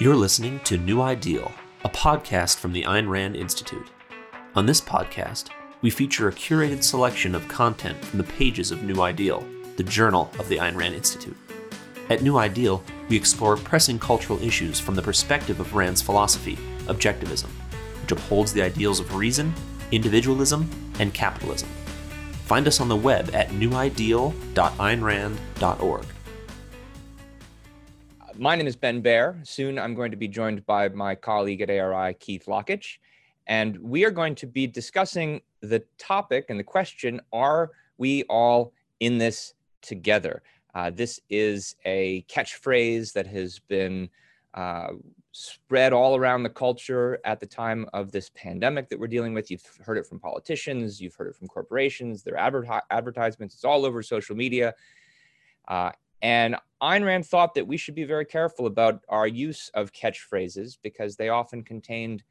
You're listening to New Ideal, a podcast from the Ayn Rand Institute. On this podcast, we feature a curated selection of content from the pages of New Ideal, the journal of the Ayn Rand Institute. At New Ideal, we explore pressing cultural issues from the perspective of Rand's philosophy, objectivism, which upholds the ideals of reason, individualism, and capitalism. Find us on the web at newideal.aynrand.org. My name is Ben Bayer. Soon I'm going to be joined by my colleague at ARI, Keith Lockitch, and we are going to be discussing the topic and the question Are we all in this together? Uh, this is a catchphrase that has been uh, spread all around the culture at the time of this pandemic that we're dealing with. You've heard it from politicians, you've heard it from corporations, their adver- advertisements, it's all over social media. Uh, and Ayn Rand thought that we should be very careful about our use of catchphrases because they often contained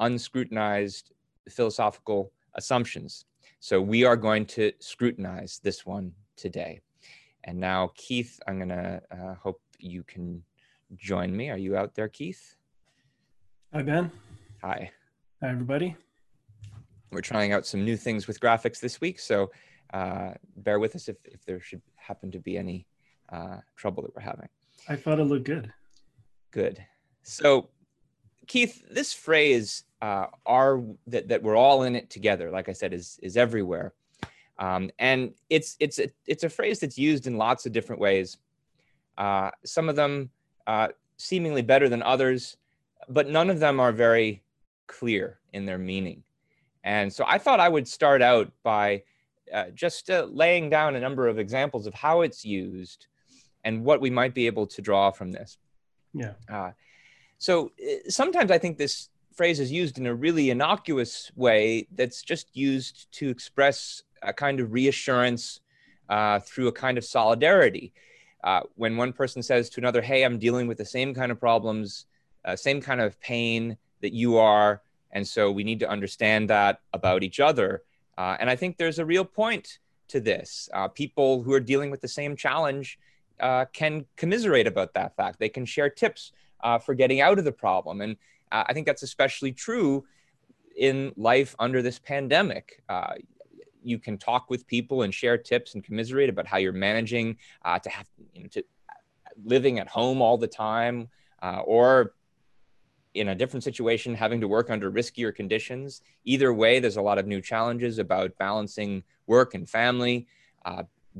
unscrutinized philosophical assumptions. So we are going to scrutinize this one today. And now, Keith, I'm going to uh, hope you can join me. Are you out there, Keith? Hi, Ben. Hi. Hi, everybody. We're trying out some new things with graphics this week, so uh, bear with us if, if there should happen to be any uh, trouble that we're having. I thought it looked good. Good. So, Keith, this phrase uh, "are that, that we're all in it together," like I said, is is everywhere, um, and it's it's a, it's a phrase that's used in lots of different ways. Uh, some of them uh, seemingly better than others, but none of them are very clear in their meaning. And so I thought I would start out by uh, just uh, laying down a number of examples of how it's used and what we might be able to draw from this. Yeah. Uh, so uh, sometimes I think this phrase is used in a really innocuous way that's just used to express a kind of reassurance uh, through a kind of solidarity. Uh, when one person says to another, Hey, I'm dealing with the same kind of problems, uh, same kind of pain that you are. And so we need to understand that about each other. Uh, and I think there's a real point to this. Uh, people who are dealing with the same challenge uh, can commiserate about that fact. They can share tips uh, for getting out of the problem. And uh, I think that's especially true in life under this pandemic. Uh, you can talk with people and share tips and commiserate about how you're managing uh, to have you know, to living at home all the time, uh, or in a different situation, having to work under riskier conditions. Either way, there's a lot of new challenges about balancing work and family,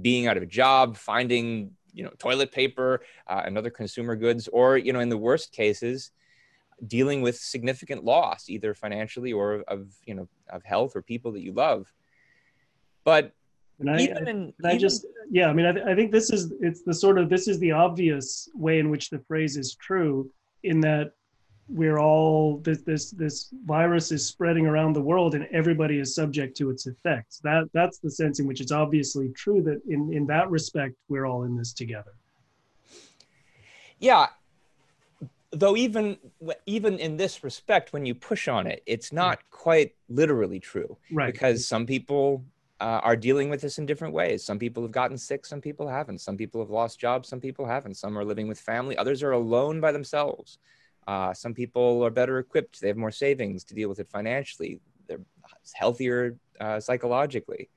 being out of a job, finding you know toilet paper uh, and other consumer goods or you know in the worst cases dealing with significant loss either financially or of you know of health or people that you love. But and I, even in, I even, just yeah i mean I, th- I think this is it's the sort of this is the obvious way in which the phrase is true in that we're all this this this virus is spreading around the world and everybody is subject to its effects. That that's the sense in which it's obviously true that in in that respect we're all in this together. Yeah. Though even even in this respect when you push on it it's not quite literally true. Right. Because some people uh, are dealing with this in different ways. Some people have gotten sick some people haven't. Some people have lost jobs some people haven't. Some are living with family others are alone by themselves uh, some people are better equipped. They have more savings to deal with it financially. They're healthier uh, psychologically.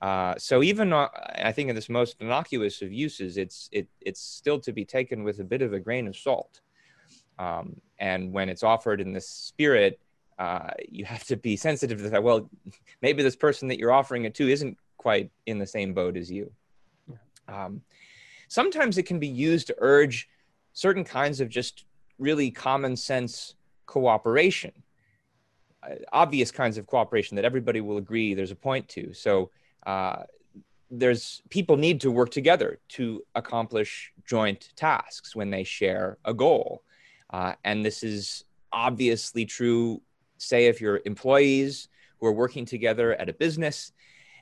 Uh, so even uh, I think in this most innocuous of uses, it's it, it's still to be taken with a bit of a grain of salt. Um, and when it's offered in this spirit, uh, you have to be sensitive to that. Well, maybe this person that you're offering it to isn't quite in the same boat as you. Um, sometimes it can be used to urge certain kinds of just really common sense cooperation, uh, obvious kinds of cooperation that everybody will agree there's a point to. So uh, there's people need to work together to accomplish joint tasks when they share a goal. Uh, and this is obviously true, say, if you're employees who are working together at a business,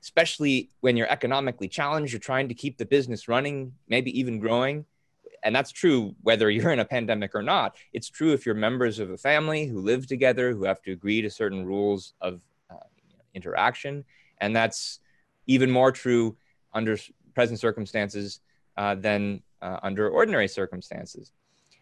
especially when you're economically challenged, you're trying to keep the business running, maybe even growing and that's true whether you're in a pandemic or not. It's true if you're members of a family who live together, who have to agree to certain rules of uh, interaction. And that's even more true under present circumstances uh, than uh, under ordinary circumstances.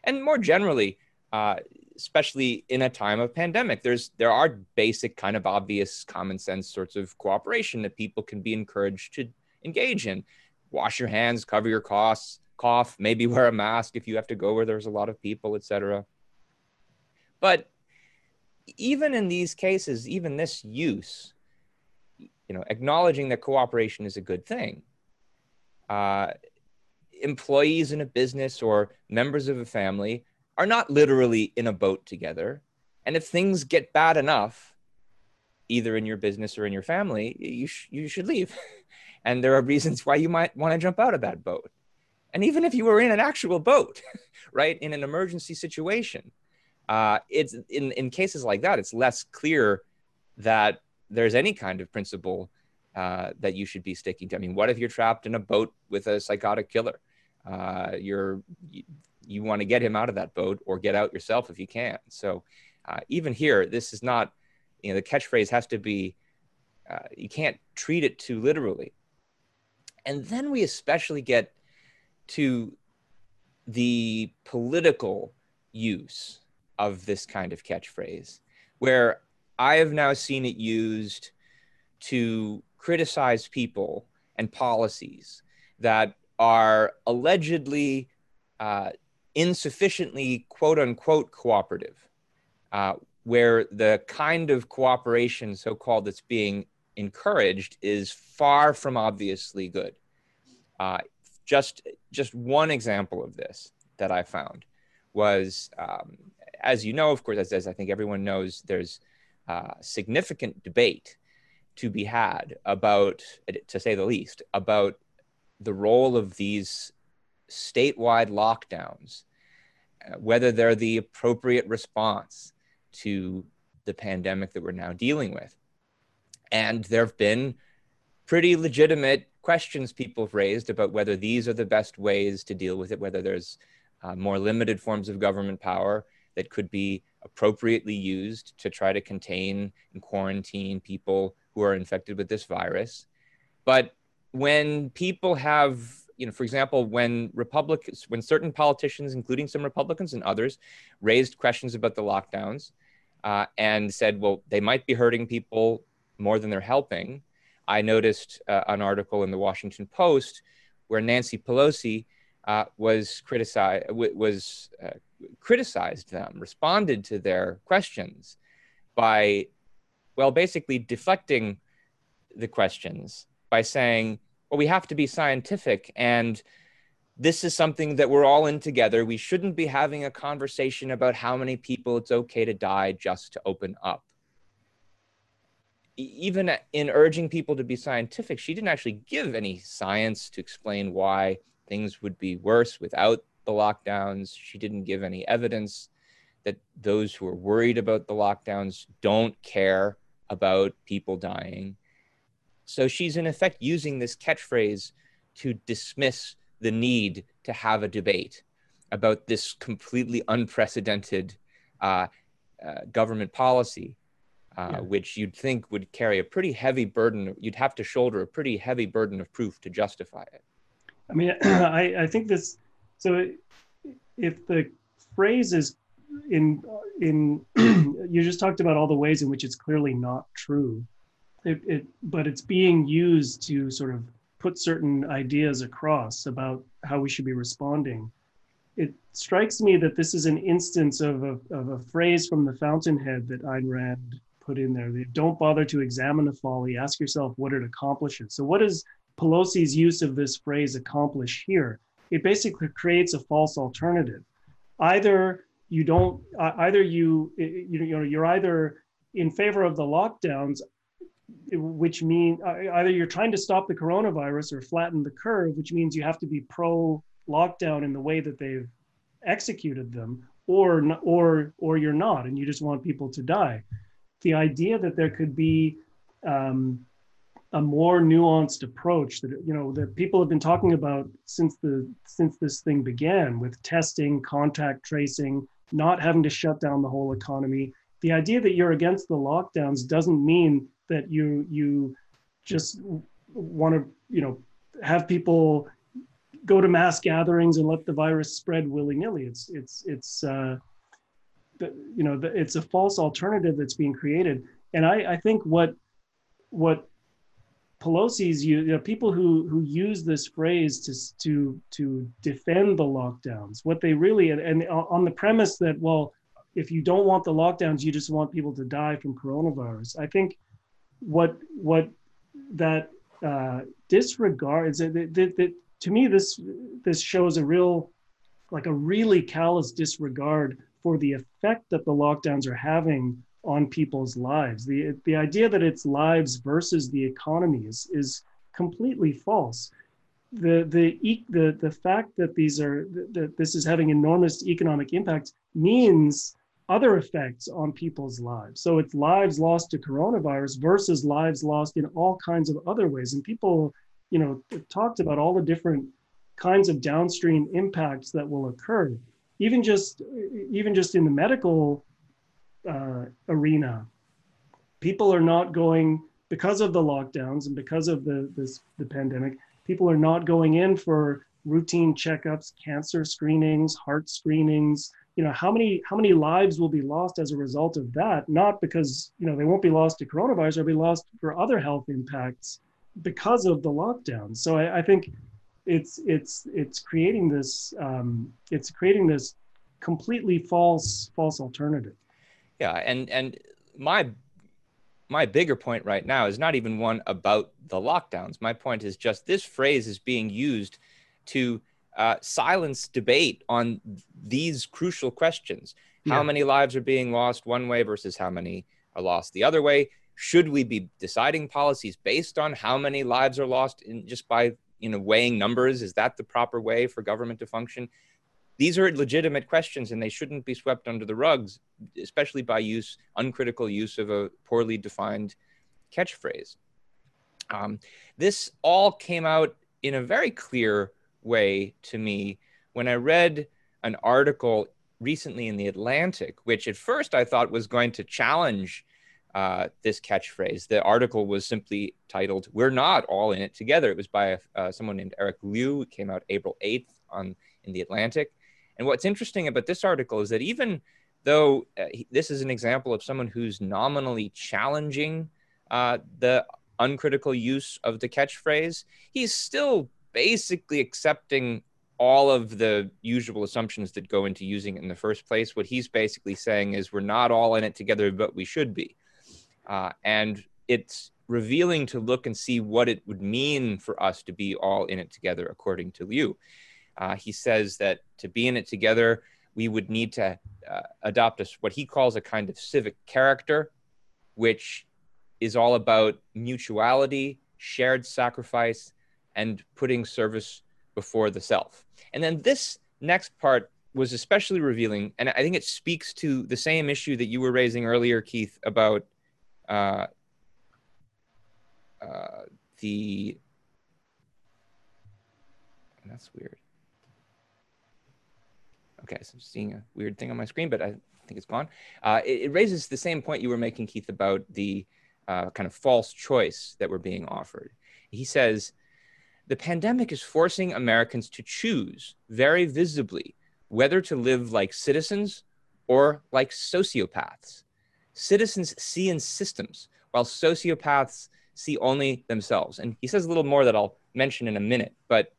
And more generally, uh, especially in a time of pandemic. There's there are basic kind of obvious common sense sorts of cooperation that people can be encouraged to engage in. Wash your hands, cover your coughs, cough, maybe wear a mask if you have to go where there's a lot of people, etc. But even in these cases, even this use, you know, acknowledging that cooperation is a good thing. Uh, employees in a business or members of a family are not literally in a boat together. And if things get bad enough, either in your business or in your family, you, sh- you should leave. and there are reasons why you might want to jump out of that boat. And even if you were in an actual boat, right, in an emergency situation, uh, it's in, in cases like that, it's less clear that there's any kind of principle uh, that you should be sticking to. I mean, what if you're trapped in a boat with a psychotic killer? Uh, you're you, you want to get him out of that boat or get out yourself if you can. So uh, even here, this is not you know the catchphrase has to be uh, you can't treat it too literally. And then we especially get to the political use of this kind of catchphrase, where I have now seen it used to criticize people and policies that are allegedly uh, insufficiently quote unquote cooperative, uh, where the kind of cooperation, so called, that's being encouraged is far from obviously good. Uh, just, just one example of this that I found was, um, as you know, of course, as, as I think everyone knows, there's uh, significant debate to be had about, to say the least, about the role of these statewide lockdowns, uh, whether they're the appropriate response to the pandemic that we're now dealing with. And there have been pretty legitimate questions people have raised about whether these are the best ways to deal with it, whether there's uh, more limited forms of government power that could be appropriately used to try to contain and quarantine people who are infected with this virus. But when people have, you know, for example, when Republicans, when certain politicians, including some Republicans and others, raised questions about the lockdowns uh, and said, well, they might be hurting people more than they're helping. I noticed uh, an article in the Washington Post where Nancy Pelosi uh, was criticized was uh, criticized them, responded to their questions by, well, basically deflecting the questions by saying, well, we have to be scientific and this is something that we're all in together. We shouldn't be having a conversation about how many people it's okay to die just to open up. Even in urging people to be scientific, she didn't actually give any science to explain why things would be worse without the lockdowns. She didn't give any evidence that those who are worried about the lockdowns don't care about people dying. So she's in effect using this catchphrase to dismiss the need to have a debate about this completely unprecedented uh, uh, government policy, uh, yeah. which you'd think would carry a pretty heavy burden. You'd have to shoulder a pretty heavy burden of proof to justify it. I mean, I, I think this so if the phrase is in in you just talked about all the ways in which it's clearly not true, it, it but it's being used to sort of put certain ideas across about how we should be responding. It strikes me that this is an instance of a, of a phrase from the fountainhead that Ayn Rand put in there. Don't bother to examine a folly, ask yourself what it accomplishes. So, what does Pelosi's use of this phrase accomplish here? it basically creates a false alternative. Either you don't, uh, either you, you know, you're either in favor of the lockdowns, which mean uh, either you're trying to stop the coronavirus or flatten the curve, which means you have to be pro lockdown in the way that they've executed them, or or or you're not, and you just want people to die. The idea that there could be um, a more nuanced approach that you know that people have been talking about since the since this thing began with testing contact tracing not having to shut down the whole economy. The idea that you're against the lockdowns doesn't mean that you you just want to you know have people go to mass gatherings and let the virus spread willy-nilly. It's it's it's uh the, you know the, it's a false alternative that's being created. And i i think what what pelosi's you know people who who use this phrase to to to defend the lockdowns what they really and, and on the premise that well if you don't want the lockdowns you just want people to die from coronavirus. I think what what that uh, disregards that, that, that to me this this shows a real like a really callous disregard for the effect that the lockdowns are having on people's lives. The, the idea that it's lives versus the economy is, is completely false. The, the, the, the fact that these are that this is having enormous economic impact means other effects on people's lives. So it's lives lost to coronavirus versus lives lost in all kinds of other ways. And people, you know, talked about all the different kinds of downstream impacts that will occur even just even just in the medical uh, arena people are not going because of the lockdowns and because of the this the pandemic people are not going in for routine checkups cancer screenings heart screenings. You know how many how many lives will be lost as a result of that? Not because you know they won't be lost to coronavirus they'll be lost for other health impacts because of the lockdown. So I, I think it's it's it's creating this um, it's creating this completely false false alternative. Yeah and and my my bigger point right now is not even one about the lockdowns. My point is just this phrase is being used to uh, silence debate on these crucial questions. Yeah. how many lives are being lost one way versus how many are lost the other way? Should we be deciding policies based on how many lives are lost in just by you know weighing numbers is that the proper way for government to function? These are legitimate questions and they shouldn't be swept under the rugs especially by use uncritical use of a poorly defined catchphrase. Um, this all came out in a very clear way to me when i read an article recently in the atlantic which at first i thought was going to challenge uh, this catchphrase. The article was simply titled "We're Not All in It Together." It was by uh, someone named Eric Liu. It came out April 8th on in the Atlantic. And what's interesting about this article is that even though uh, this is an example of someone who's nominally challenging uh, the uncritical use of the catchphrase, he's still basically accepting all of the usual assumptions that go into using it in the first place. What he's basically saying is we're not all in it together, but we should be. Uh, and it's revealing to look and see what it would mean for us to be all in it together, according to Liu. Uh, he says that to be in it together, we would need to uh, adopt a, what he calls a kind of civic character, which is all about mutuality, shared sacrifice, and putting service before the self. And then this next part was especially revealing, and I think it speaks to the same issue that you were raising earlier, Keith, about uh, uh, the that's weird. Okay, so I'm seeing a weird thing on my screen, but I think it's gone. Uh, it, it, raises the same point you were making, Keith, about the uh, kind of false choice that we're being offered. He says, the pandemic is forcing Americans to choose very visibly whether to live like citizens or like sociopaths. Citizens see in systems, while sociopaths see only themselves. And he says a little more that I'll mention in a minute, but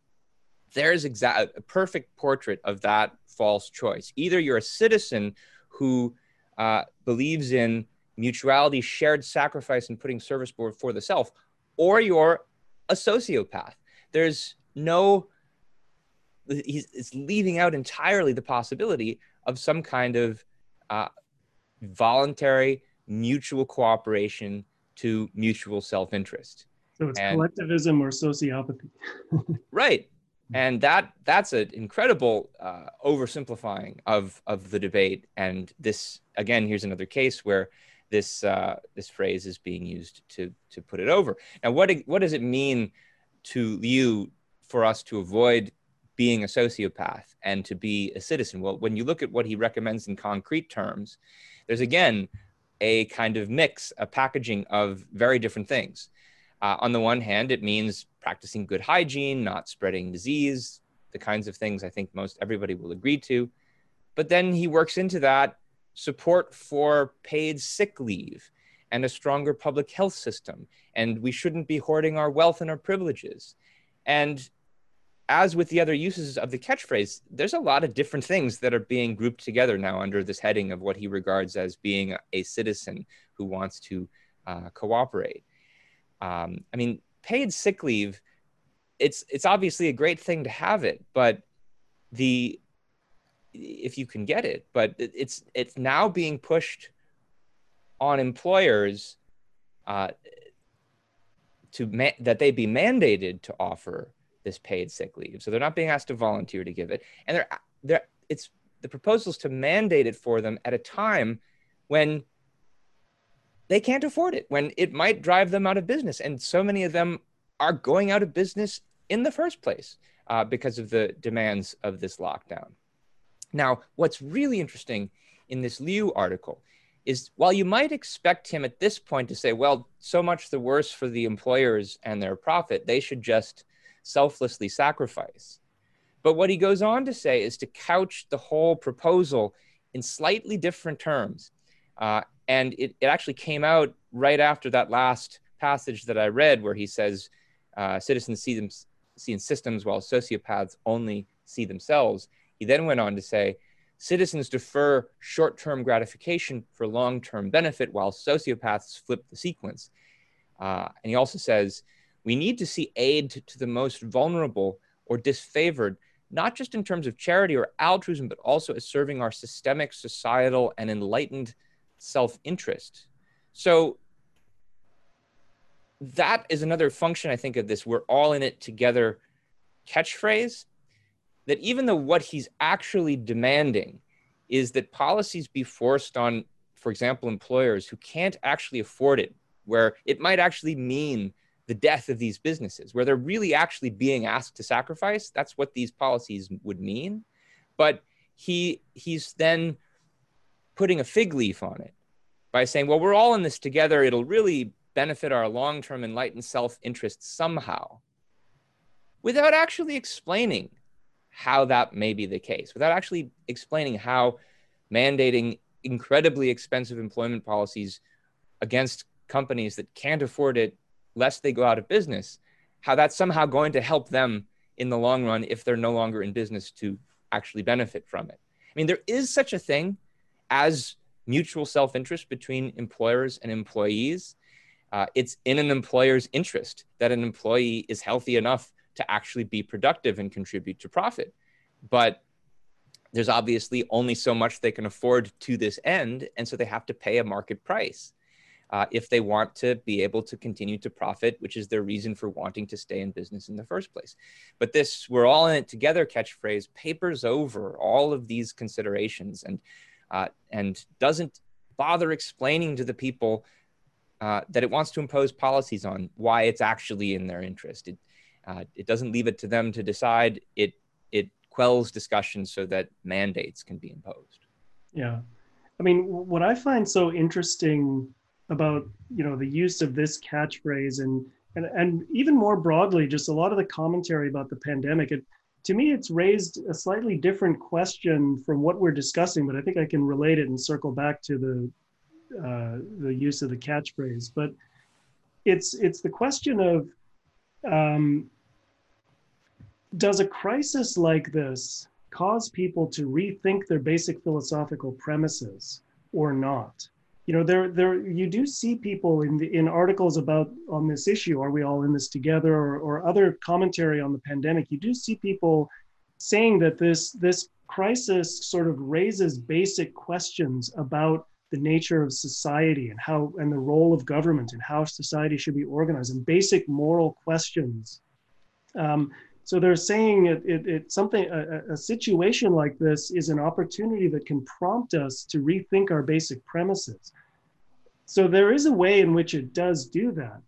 there's exact a perfect portrait of that false choice. Either you're a citizen who uh, believes in mutuality, shared sacrifice, and putting service before the self, or you're a sociopath. There's no, he's it's leaving out entirely the possibility of some kind of uh, voluntary mutual cooperation to mutual self-interest. So it's and, collectivism or sociopathy. right. And that that's an incredible uh, oversimplifying of of the debate. And this again, here's another case where this uh, this phrase is being used to to put it over. Now, what what does it mean to you for us to avoid being a sociopath and to be a citizen? Well, when you look at what he recommends in concrete terms, there's again a kind of mix, a packaging of very different things. Uh, on the one hand, it means practicing good hygiene, not spreading disease, the kinds of things I think most everybody will agree to. But then he works into that support for paid sick leave and a stronger public health system. And we shouldn't be hoarding our wealth and our privileges. And as with the other uses of the catchphrase, there's a lot of different things that are being grouped together now under this heading of what he regards as being a citizen who wants to uh, cooperate. Um, I mean, paid sick leave, it's it's obviously a great thing to have it, but the if you can get it, but it's it's now being pushed on employers uh, to ma- that they be mandated to offer this paid sick leave. So they're not being asked to volunteer to give it, and they're they're it's the proposals to mandate it for them at a time when they can't afford it, when it might drive them out of business, and so many of them are going out of business in the first place uh, because of the demands of this lockdown. Now, what's really interesting in this Liu article is while you might expect him at this point to say, well, so much the worse for the employers and their profit, they should just selflessly sacrifice. But what he goes on to say is to couch the whole proposal in slightly different terms. Uh, and it, it actually came out right after that last passage that I read, where he says, uh, citizens see, them, see in systems while sociopaths only see themselves. He then went on to say, citizens defer short term gratification for long term benefit while sociopaths flip the sequence. Uh, and he also says, we need to see aid to, to the most vulnerable or disfavored, not just in terms of charity or altruism, but also as serving our systemic, societal, and enlightened self interest. So that is another function, I think, of this we're all in it together catchphrase. That even though what he's actually demanding is that policies be forced on, for example, employers who can't actually afford it, where it might actually mean the death of these businesses, where they're really actually being asked to sacrifice. That's what these policies would mean. But he he's then putting a fig leaf on it by saying, well, we're all in this together. It'll really benefit our long term enlightened self interest somehow, without actually explaining how that may be the case, without actually explaining how mandating incredibly expensive employment policies against companies that can't afford it lest they go out of business, how that's somehow going to help them in the long run if they're no longer in business to actually benefit from it. I mean, there is such a thing as mutual self interest between employers and employees. Uh, it's in an employer's interest that an employee is healthy enough to actually be productive and contribute to profit. But there's obviously only so much they can afford to this end. And so they have to pay a market price uh, if they want to be able to continue to profit, which is their reason for wanting to stay in business in the first place. But this we're all in it together catchphrase papers over all of these considerations and, uh, and doesn't bother explaining to the people uh, that it wants to impose policies on why it's actually in their interest. It, uh, it doesn't leave it to them to decide. It, it quells discussion so that mandates can be imposed. Yeah. I mean, what I find so interesting about you know the use of this catchphrase and and and even more broadly just a lot of the commentary about the pandemic. It to me it's raised a slightly different question from what we're discussing but i think i can relate it and circle back to the uh, the use of the catchphrase. But it's it's the question of um, does a crisis like this cause people to rethink their basic philosophical premises or not you know there there you do see people in the in articles about on this issue are we all in this together or, or other commentary on the pandemic you do see people saying that this this crisis sort of raises basic questions about the nature of society and how and the role of government and how society should be organized and basic moral questions. Um, so they're saying it, it, it something a, a, situation like this is an opportunity that can prompt us to rethink our basic premises. So there is a way in which it does do that.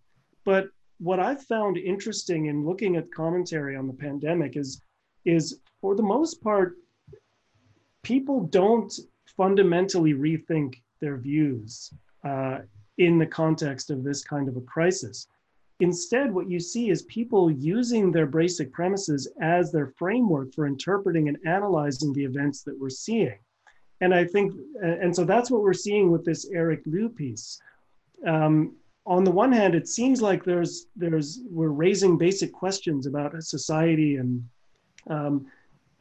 But what I've found interesting in looking at commentary on the pandemic is is for the most part, people don't fundamentally rethink their views uh, in the context of this kind of a crisis. Instead, what you see is people using their basic premises as their framework for interpreting and analyzing the events that we're seeing. and I think, and so that's what we're seeing with this Eric Liu piece. Um, on the one hand, it seems like there's there's we're raising basic questions about society and um,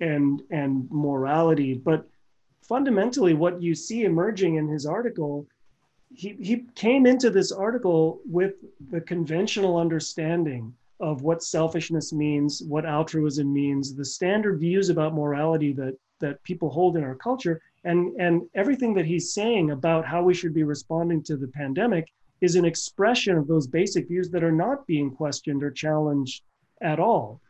and and morality, but fundamentally, what you see emerging in his article, he he came into this article with the conventional understanding of what selfishness means, what altruism means, the standard views about morality that that people hold in our culture, and and everything that he's saying about how we should be responding to the pandemic is an expression of those basic views that are not being questioned or challenged at all.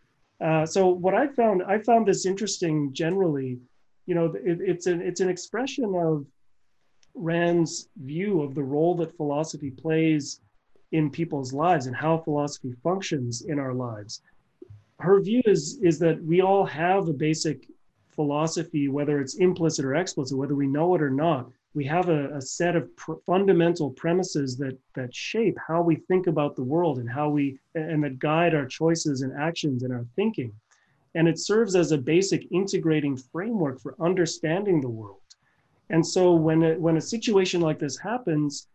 Uh, so what I found, I found this interesting generally. You know, it, it's an it's an expression of Rand's view of the role that philosophy plays in people's lives and how philosophy functions in our lives. Her view is is that we all have a basic philosophy, whether it's implicit or explicit, whether we know it or not, we have a, a set of pr- fundamental premises that that shape how we think about the world and how we and that guide our choices and actions and our thinking. And it serves as a basic integrating framework for understanding the world and so when it, when a situation like this happens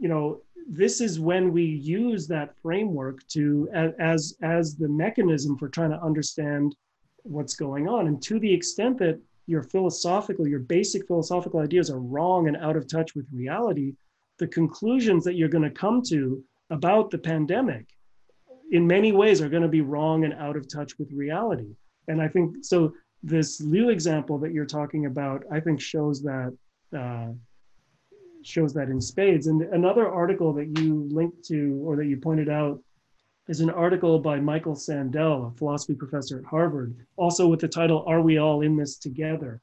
you know this is when we use that framework to as as the mechanism for trying to understand what's going on and to the extent that your philosophical, your basic philosophical ideas are wrong and out of touch with reality, the conclusions that you're going to come to about the pandemic in many ways are going to be wrong and out of touch with reality. And I think so. This Liu example that you're talking about, I think, shows that uh, shows that in spades. And another article that you linked to or that you pointed out is an article by Michael Sandel, a philosophy professor at Harvard, also with the title, Are We All in This Together?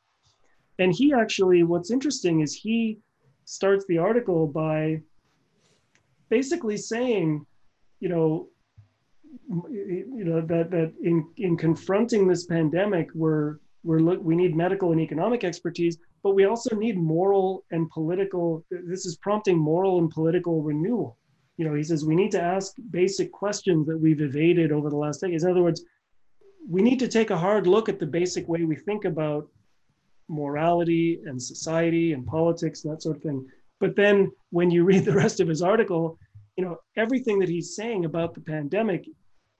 And he actually, what's interesting is he starts the article by basically saying, you know, you know that that in in confronting this pandemic, we're we're look, we need medical and economic expertise, but we also need moral and political. This is prompting moral and political renewal you know, he says we need to ask basic questions that we've evaded over the last decades. In other words, we need to take a hard look at the basic way we think about morality and society and politics and that sort of thing. But then when you read the rest of his article, you know, everything that he's saying about the pandemic,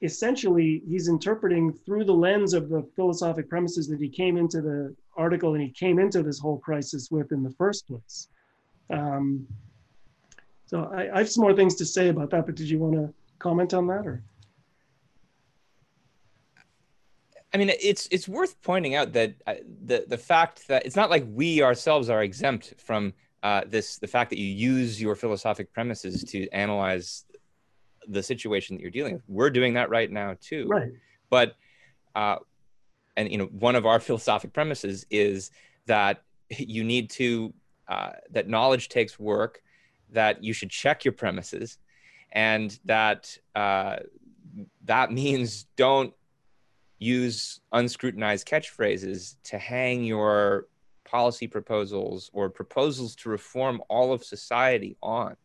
essentially he's interpreting through the lens of the philosophic premises that he came into the article and he came into this whole crisis with in the first place. Um, so I, I have some more things to say about that, but did you want to comment on that or? I mean, it's it's worth pointing out that uh, the the fact that it's not like we ourselves are exempt from uh, this the fact that you use your philosophic premises to analyze the situation that you're dealing with. We're doing that right now too. Right. But uh, and you know, one of our philosophic premises is that you need to uh, that knowledge takes work, that you should check your premises and that uh, that means don't use unscrutinized catchphrases to hang your policy proposals or proposals to reform all of society on.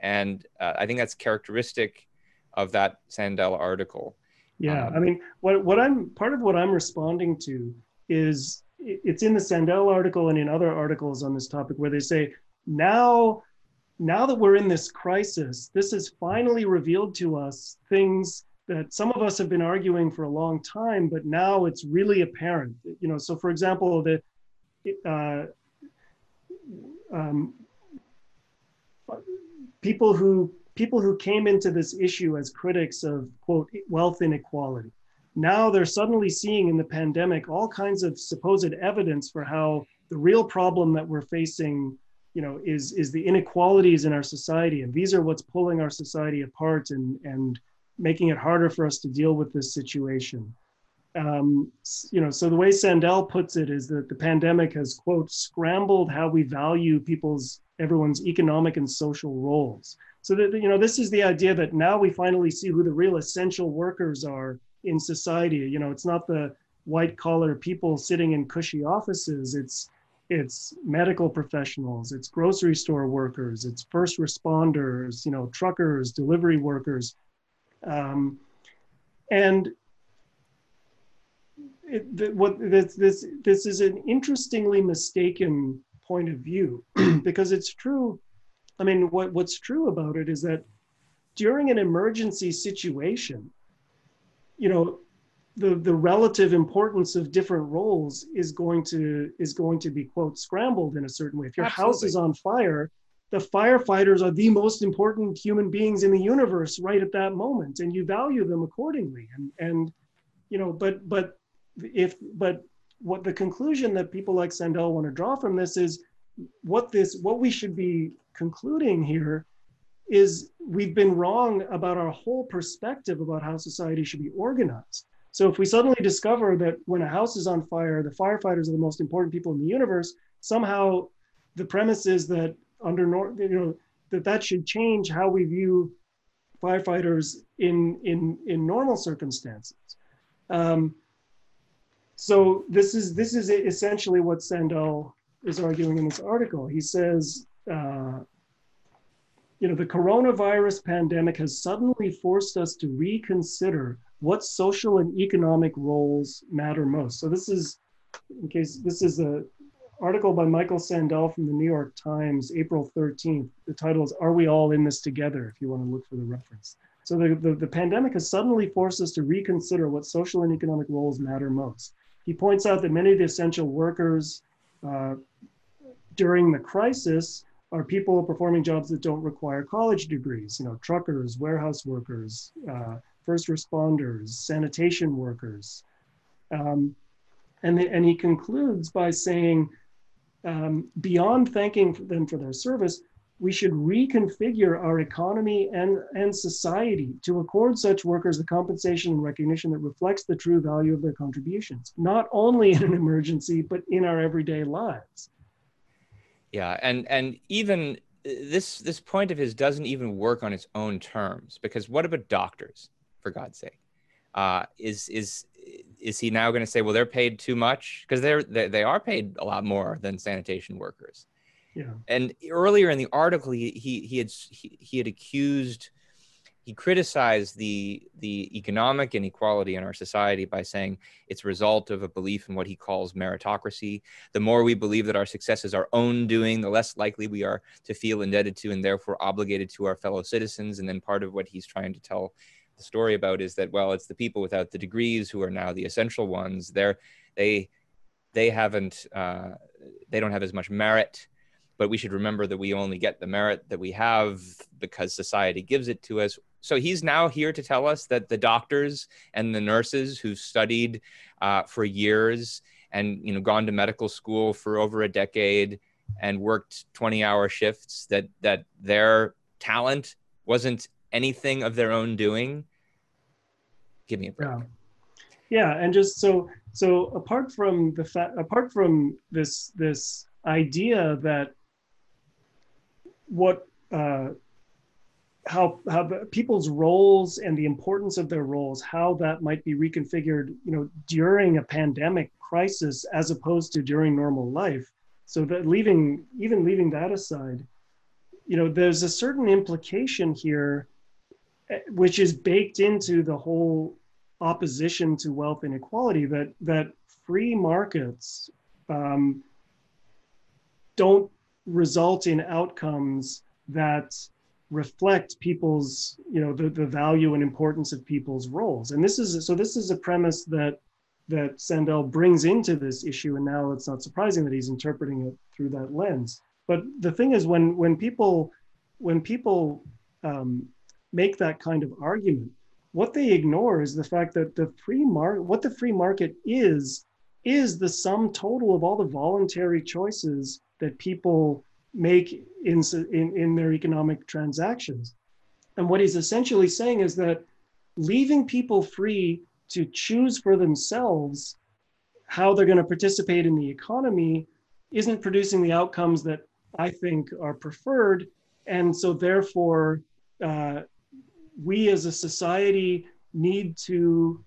And uh, I think that's characteristic of that Sandel article. Yeah, um, I mean, what what I'm part of what I'm responding to is it's in the Sandel article and in other articles on this topic where they say now now that we're in this crisis, this has finally revealed to us things that some of us have been arguing for a long time, but now it's really apparent. You know, so for example, the uh, um, people who people who came into this issue as critics of quote wealth inequality, now they're suddenly seeing in the pandemic all kinds of supposed evidence for how the real problem that we're facing you know is is the inequalities in our society. And these are what's pulling our society apart and and making it harder for us to deal with this situation um, you know so the way sandel puts it is that the pandemic has quote scrambled how we value people's everyone's economic and social roles. So that you know this is the idea that now we finally see who the real essential workers are in society. You know it's not the white collar people sitting in cushy offices. It's it's medical professionals, it's grocery store workers, it's first responders, you know, truckers, delivery workers. Um, and it, the, what this, this this is an interestingly mistaken point of view because it's true. I mean, what what's true about it is that during an emergency situation, you know, the the relative importance of different roles is going to is going to be quote scrambled in a certain way. If your Absolutely. house is on fire, the firefighters are the most important human beings in the universe right at that moment, and you value them accordingly. And and you know, but but if but what the conclusion that people like Sandel want to draw from this is what this what we should be concluding here is we've been wrong about our whole perspective about how society should be organized so if we suddenly discover that when a house is on fire, the firefighters are the most important people in the universe, somehow the premise is that under you know that that should change how we view firefighters in in in normal circumstances. Um, so this is this is essentially what Sandel is arguing in this article. He says. Uh, you know, the coronavirus pandemic has suddenly forced us to reconsider what social and economic roles matter most. So this is, in case this is a article by Michael Sandel from the New York Times, April 13th. The title is "Are We All in This Together?" If you want to look for the reference. So the, the, the pandemic has suddenly forced us to reconsider what social and economic roles matter most. He points out that many of the essential workers uh, during the crisis are people performing jobs that don't require college degrees. You know, truckers, warehouse workers. Uh, first responders, sanitation workers. Um, and, the, and he concludes by saying, um, beyond thanking them for their service, we should reconfigure our economy and, and society to accord such workers the compensation and recognition that reflects the true value of their contributions, not only in an emergency, but in our everyday lives. Yeah, and and even this this point of his doesn't even work on its own terms because what about doctors? for God's sake. Uh, is is is he now going to say, well, they're paid too much because they're they, they are paid a lot more than sanitation workers? Yeah. And earlier in the article, he he he had he, he had accused he criticized the the economic inequality in our society by saying it's a result of a belief in what he calls meritocracy. The more we believe that our success is our own doing, the less likely we are to feel indebted to and therefore obligated to our fellow citizens. And then part of what he's trying to tell the story about is that well it's the people without the degrees who are now the essential ones they're they they haven't uh, they don't have as much merit but we should remember that we only get the merit that we have because society gives it to us so he's now here to tell us that the doctors and the nurses who studied uh, for years and you know gone to medical school for over a decade and worked 20 hour shifts that that their talent wasn't anything of their own doing, give me a break. Yeah. Yeah, and just so so apart from the fact apart from this this idea that what uh, how how people's roles and the importance of their roles how that might be reconfigured you know during a pandemic crisis as opposed to during normal life. So that leaving even leaving that aside you know there's a certain implication here which is baked into the whole opposition to wealth inequality that that free markets um, don't result in outcomes that reflect people's you know the, the value and importance of people's roles and this is so this is a premise that that Sandel brings into this issue and now it's not surprising that he's interpreting it through that lens but the thing is when when people when people um, make that kind of argument. What they ignore is the fact that the free market, what the free market is, is the sum total of all the voluntary choices that people make in, in, in their economic transactions. And what he's essentially saying is that leaving people free to choose for themselves how they're going to participate in the economy isn't producing the outcomes that I think are preferred. And so, therefore, uh, we as a society need to,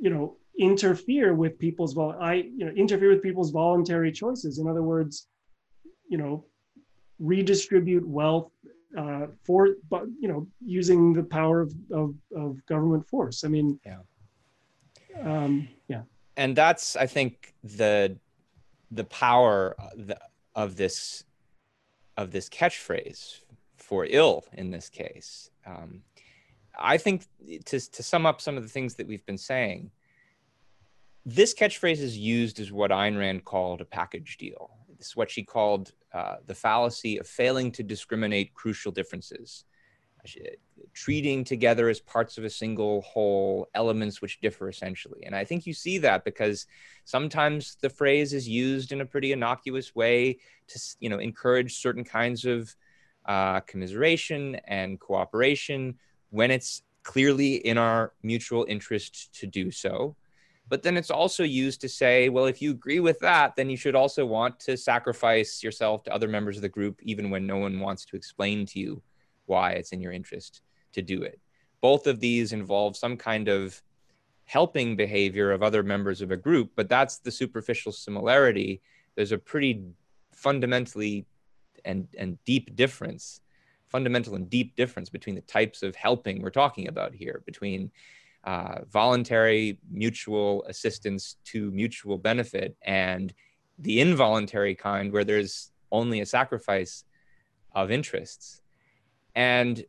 you know, interfere with people's vol- I you know interfere with people's voluntary choices. In other words, you know, redistribute wealth uh, for but you know using the power of, of, of government force. I mean, yeah, um, yeah. and that's I think the the power of this of this catchphrase for ill in this case. Um, I think to to sum up some of the things that we've been saying, this catchphrase is used as what Ayn Rand called a package deal. It's what she called uh, the fallacy of failing to discriminate crucial differences treating together as parts of a single whole elements which differ essentially. And I think you see that because sometimes the phrase is used in a pretty innocuous way to you know encourage certain kinds of uh, commiseration and cooperation when it's clearly in our mutual interest to do so. But then it's also used to say, well, if you agree with that, then you should also want to sacrifice yourself to other members of the group, even when no one wants to explain to you why it's in your interest to do it. Both of these involve some kind of helping behavior of other members of a group, but that's the superficial similarity. There's a pretty fundamentally and, and deep difference, fundamental and deep difference between the types of helping we're talking about here, between uh, voluntary mutual assistance to mutual benefit and the involuntary kind where there's only a sacrifice of interests. And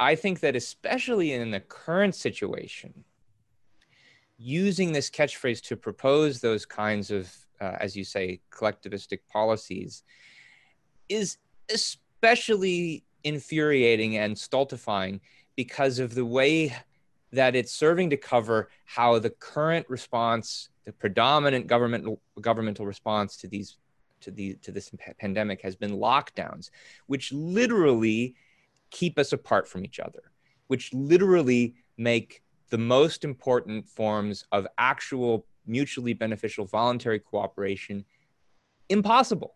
I think that especially in the current situation, using this catchphrase to propose those kinds of, uh, as you say, collectivistic policies is especially infuriating and stultifying because of the way that it's serving to cover how the current response, the predominant government governmental response to these to the to this pandemic has been lockdowns, which literally keep us apart from each other, which literally make the most important forms of actual mutually beneficial voluntary cooperation impossible.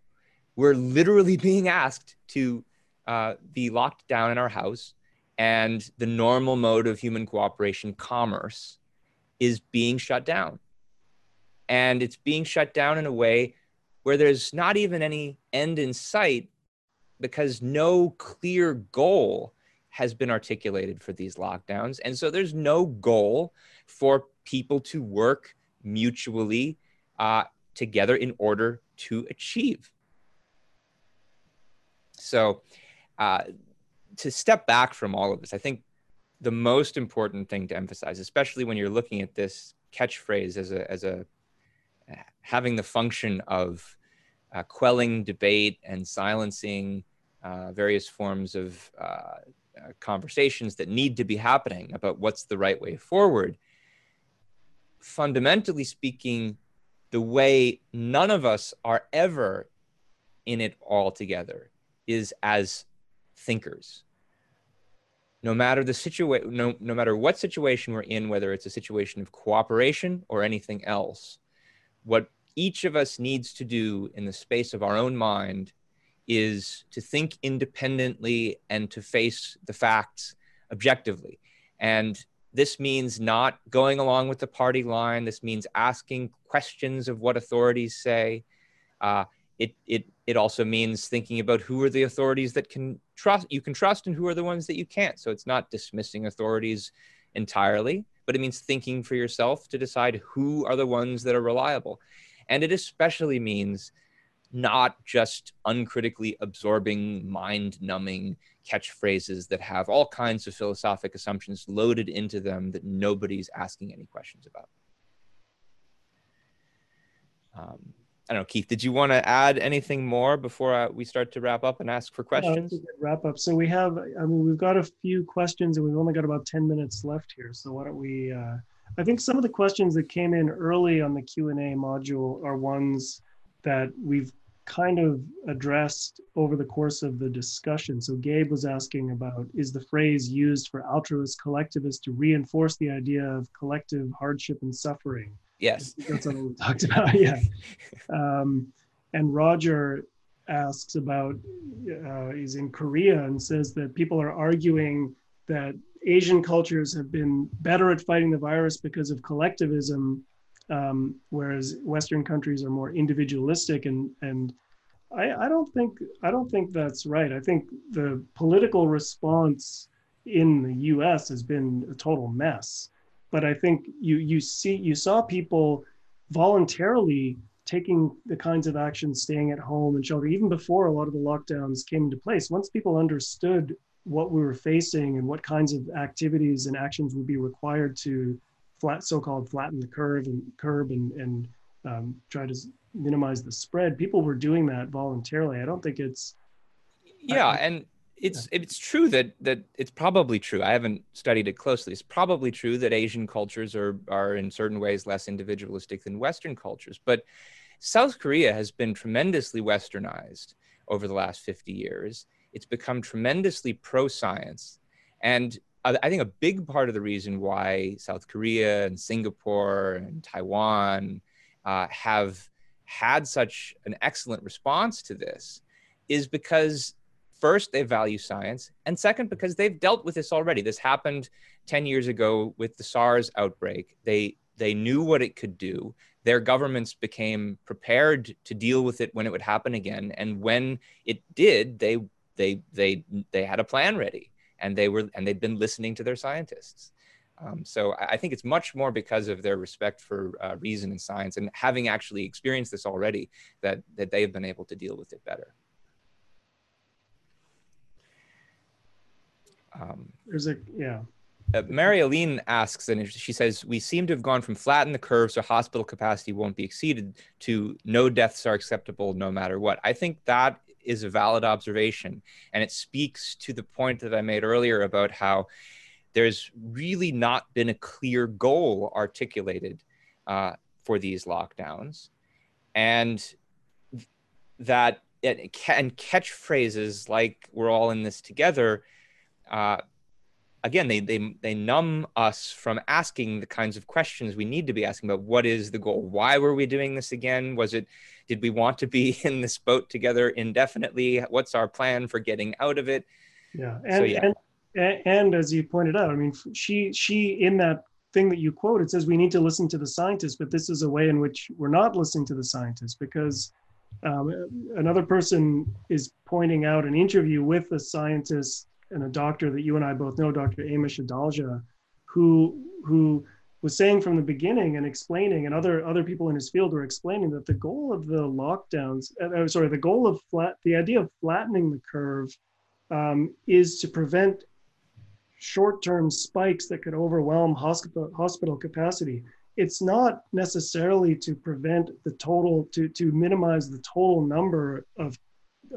We're literally being asked to uh, be locked down in our house, and the normal mode of human cooperation, commerce, is being shut down. And it's being shut down in a way where there's not even any end in sight because no clear goal has been articulated for these lockdowns. And so there's no goal for people to work mutually uh, together in order to achieve. So, uh, to step back from all of this, I think the most important thing to emphasize, especially when you're looking at this catchphrase as a, as a having the function of uh, quelling debate and silencing uh, various forms of uh, uh, conversations that need to be happening about what's the right way forward. Fundamentally speaking, the way none of us are ever in it all together is as thinkers. No matter the situation, no, no matter what situation we're in, whether it's a situation of cooperation or anything else, what each of us needs to do in the space of our own mind is to think independently and to face the facts objectively. And this means not going along with the party line. This means asking questions of what authorities say. Uh, it, it, it also means thinking about who are the authorities that can trust you can trust and who are the ones that you can't. So it's not dismissing authorities entirely, but it means thinking for yourself to decide who are the ones that are reliable. And it especially means not just uncritically absorbing, mind numbing catchphrases that have all kinds of philosophic assumptions loaded into them that nobody's asking any questions about. Um, I don't know, Keith, did you want to add anything more before uh, we start to wrap up and ask for questions? wrap up. So we have, I mean, we've got a few questions and we've only got about 10 minutes left here. So why don't we, uh, I think some of the questions that came in early on the Q&A module are ones that we've kind of addressed over the course of the discussion. So Gabe was asking about is the phrase used for altruist collectivists to reinforce the idea of collective hardship and suffering? Yes. That's what we talked about. Yeah. Um, and Roger asks about uh, he's in Korea and says that people are arguing that Asian cultures have been better at fighting the virus because of collectivism um, whereas Western countries are more individualistic and and I, I don't think I don't think that's right. I think the political response in the U.S. has been a total mess. But I think you you see you saw people voluntarily taking the kinds of actions, staying at home and shelter, even before a lot of the lockdowns came into place. Once people understood what we were facing and what kinds of activities and actions would be required to flat, so-called flatten the curve and curb and, and um, try to minimize the spread, people were doing that voluntarily. I don't think it's. Yeah, I, and it's it's true that that it's probably true. I haven't studied it closely. It's probably true that Asian cultures are are in certain ways less individualistic than Western cultures. But South Korea has been tremendously westernized over the last 50 years. It's become tremendously pro science. And I think a big part of the reason why South Korea and Singapore and Taiwan uh, have had such an excellent response to this is because first they value science and second because they've dealt with this already. This happened 10 years ago with the SARS outbreak. They they knew what it could do. Their governments became prepared to deal with it when it would happen again and when it did they they they they had a plan ready and they were and they'd been listening to their scientists. Um, so I think it's much more because of their respect for uh, reason and science and having actually experienced this already that that they have been able to deal with it better Um, There's a yeah. Uh, Mary Aline asks, and she says, We seem to have gone from flatten the curve so hospital capacity won't be exceeded to no deaths are acceptable no matter what. I think that is a valid observation. And it speaks to the point that I made earlier about how there's really not been a clear goal articulated uh, for these lockdowns. And that and catchphrases like we're all in this together uh, again, they, they, they numb us from asking the kinds of questions we need to be asking about what is the goal? Why were we doing this again? Was it, did we want to be in this boat together indefinitely? What's our plan for getting out of it? Yeah. And, so, yeah. and, and as you pointed out, I mean, she, she in that thing that you quote, it says we need to listen to the scientists, but this is a way in which we're not listening to the scientists because um, another person is pointing out an interview with a scientist and a doctor that you and I both know, Dr. Amish Adalja, who who was saying from the beginning and explaining, and other other people in his field were explaining that the goal of the lockdowns, uh, uh sorry, the goal of flat, the idea of flattening the curve, um, is to prevent short-term spikes that could overwhelm hospital hospital capacity. It's not necessarily to prevent the total to to minimize the total number of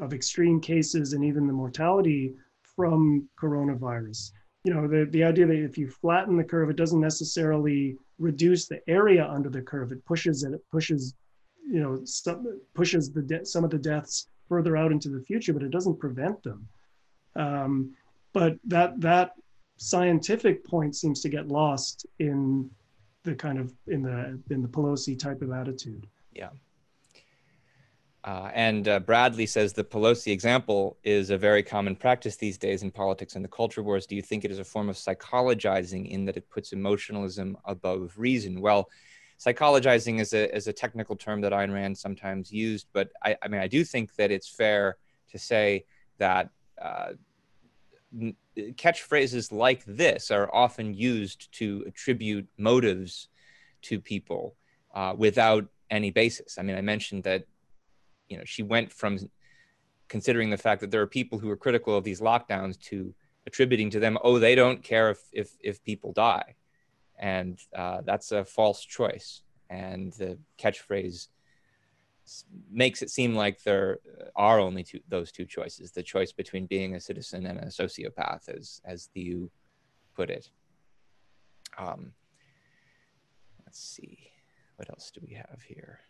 of extreme cases and even the mortality from coronavirus. You know, the, the idea that if you flatten the curve, it doesn't necessarily reduce the area under the curve. It pushes it, it pushes, you know, some, pushes the de- some of the deaths further out into the future, but it doesn't prevent them. Um, but that that scientific point seems to get lost in the kind of in the in the Pelosi type of attitude. Yeah. Uh, and uh, Bradley says the Pelosi example is a very common practice these days in politics and the culture wars. Do you think it is a form of psychologizing in that it puts emotionalism above reason? Well, psychologizing is a, is a technical term that Ayn Rand sometimes used, but I, I mean, I do think that it's fair to say that uh, catchphrases like this are often used to attribute motives to people uh, without any basis. I mean, I mentioned that you know she went from considering the fact that there are people who are critical of these lockdowns to attributing to them oh they don't care if if, if people die. And uh, that's a false choice. And the catchphrase makes it seem like there are only two, those two choices the choice between being a citizen and a sociopath as as you put it. Um, let's see. What else do we have here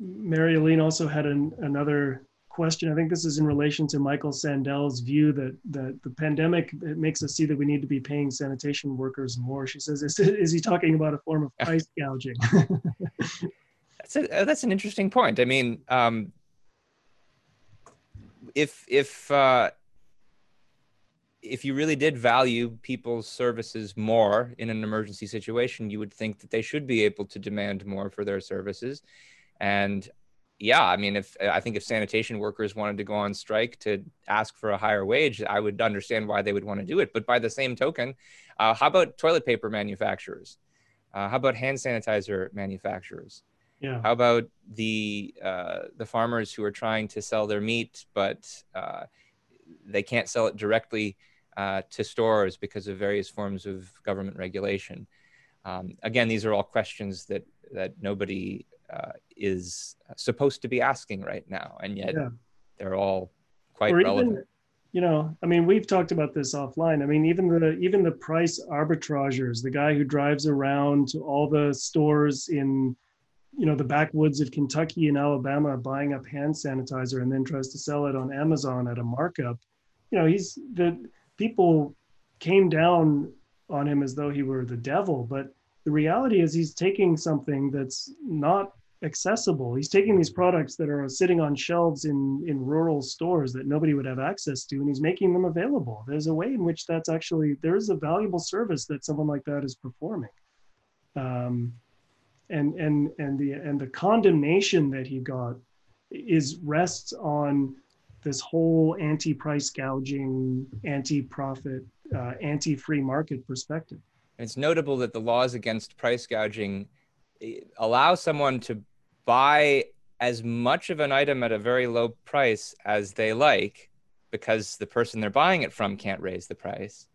Mary Aline also had an, another question. I think this is in relation to Michael Sandel's view that, that the pandemic makes us see that we need to be paying sanitation workers more. She says, is, is he talking about a form of price gouging? that's, a, uh, that's an interesting point. I mean, um, if, if, uh, if you really did value people's services more in an emergency situation, you would think that they should be able to demand more for their services. And yeah, I mean, if I think if sanitation workers wanted to go on strike to ask for a higher wage, I would understand why they would want to do it. But by the same token, Uh, how about toilet paper manufacturers? Uh, how about hand sanitizer manufacturers? Yeah. How about the uh, the farmers who are trying to sell their meat, but uh, they can't sell it directly uh, to stores because of various forms of government regulation? Um, again, these are all questions that that nobody uh, is supposed to be asking right now, and yet Yeah. they're all quite or relevant. even you know i mean we've talked about this offline i mean even the even the price arbitragers the guy who drives around to all the stores in you know the backwoods of kentucky and alabama buying up hand sanitizer and then tries to sell it on amazon at a markup you know he's the people came down on him as though he were the devil but the reality is he's taking something that's not accessible. He's taking these products that are sitting on shelves in in rural stores that nobody would have access to, and he's making them available. There's a way in which that's actually there is a valuable service that someone like that is performing. Um, and and and the and the condemnation that he got is rests on this whole anti-price gouging, anti-profit, uh, anti-free market perspective. And it's notable that the laws against price gouging eh, allow someone to buy as much of an item at a very low price as they like because the person they're buying it from can't raise the price.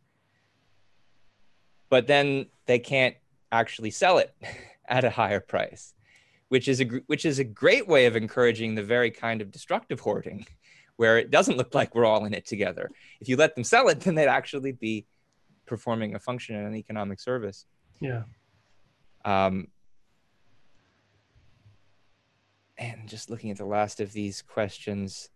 But then they can't actually sell it at a higher price, which is a which is a great way of encouraging the very kind of destructive hoarding where it doesn't look like we're all in it together. If you let them sell it, then they'd actually be performing a function in an economic service. Yeah. Um, and just looking at the last of these questions.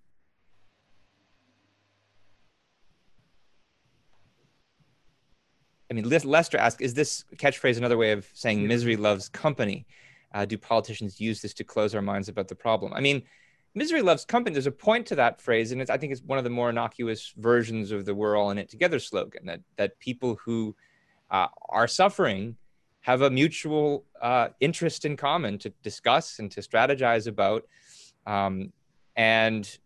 I mean, Lester asked, is this catchphrase another way of saying misery loves company? Uh, do politicians use this to close our minds about the problem? I mean, misery loves company. There's a point to that phrase, and I think it's one of the more innocuous versions of the "We're all in it together" slogan. That that people who uh, are suffering have a mutual uh, interest in common to discuss and to strategize about. Um, and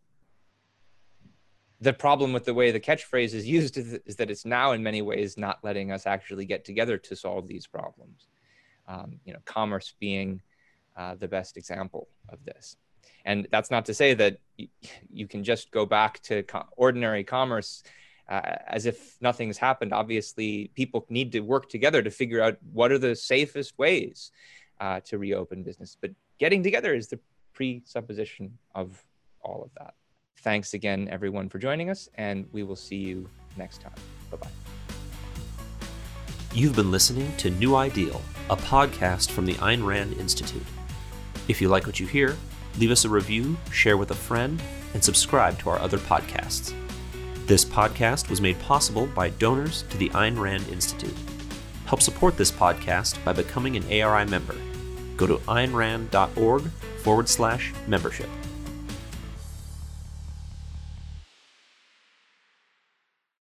the problem with the way the catchphrase is used is, is, that it's now in many ways not letting us actually get together to solve these problems. Um, you know, commerce being uh, the best example of this. And that's not to say that you can just go back to ordinary commerce uh, as if nothing's happened. Obviously, people need to work together to figure out what are the safest ways uh, to reopen business. But getting together is the presupposition of all of that. Thanks again, everyone, for joining us, and we will see you next time. Bye bye. You've been listening to New Ideal, a podcast from the Ayn Rand Institute. If you like what you hear, leave us a review, share with a friend, and subscribe to our other podcasts. This podcast was made possible by donors to the Ayn Rand Institute. Help support this podcast by becoming an ARI member. Go to aynrand.org forward slash membership.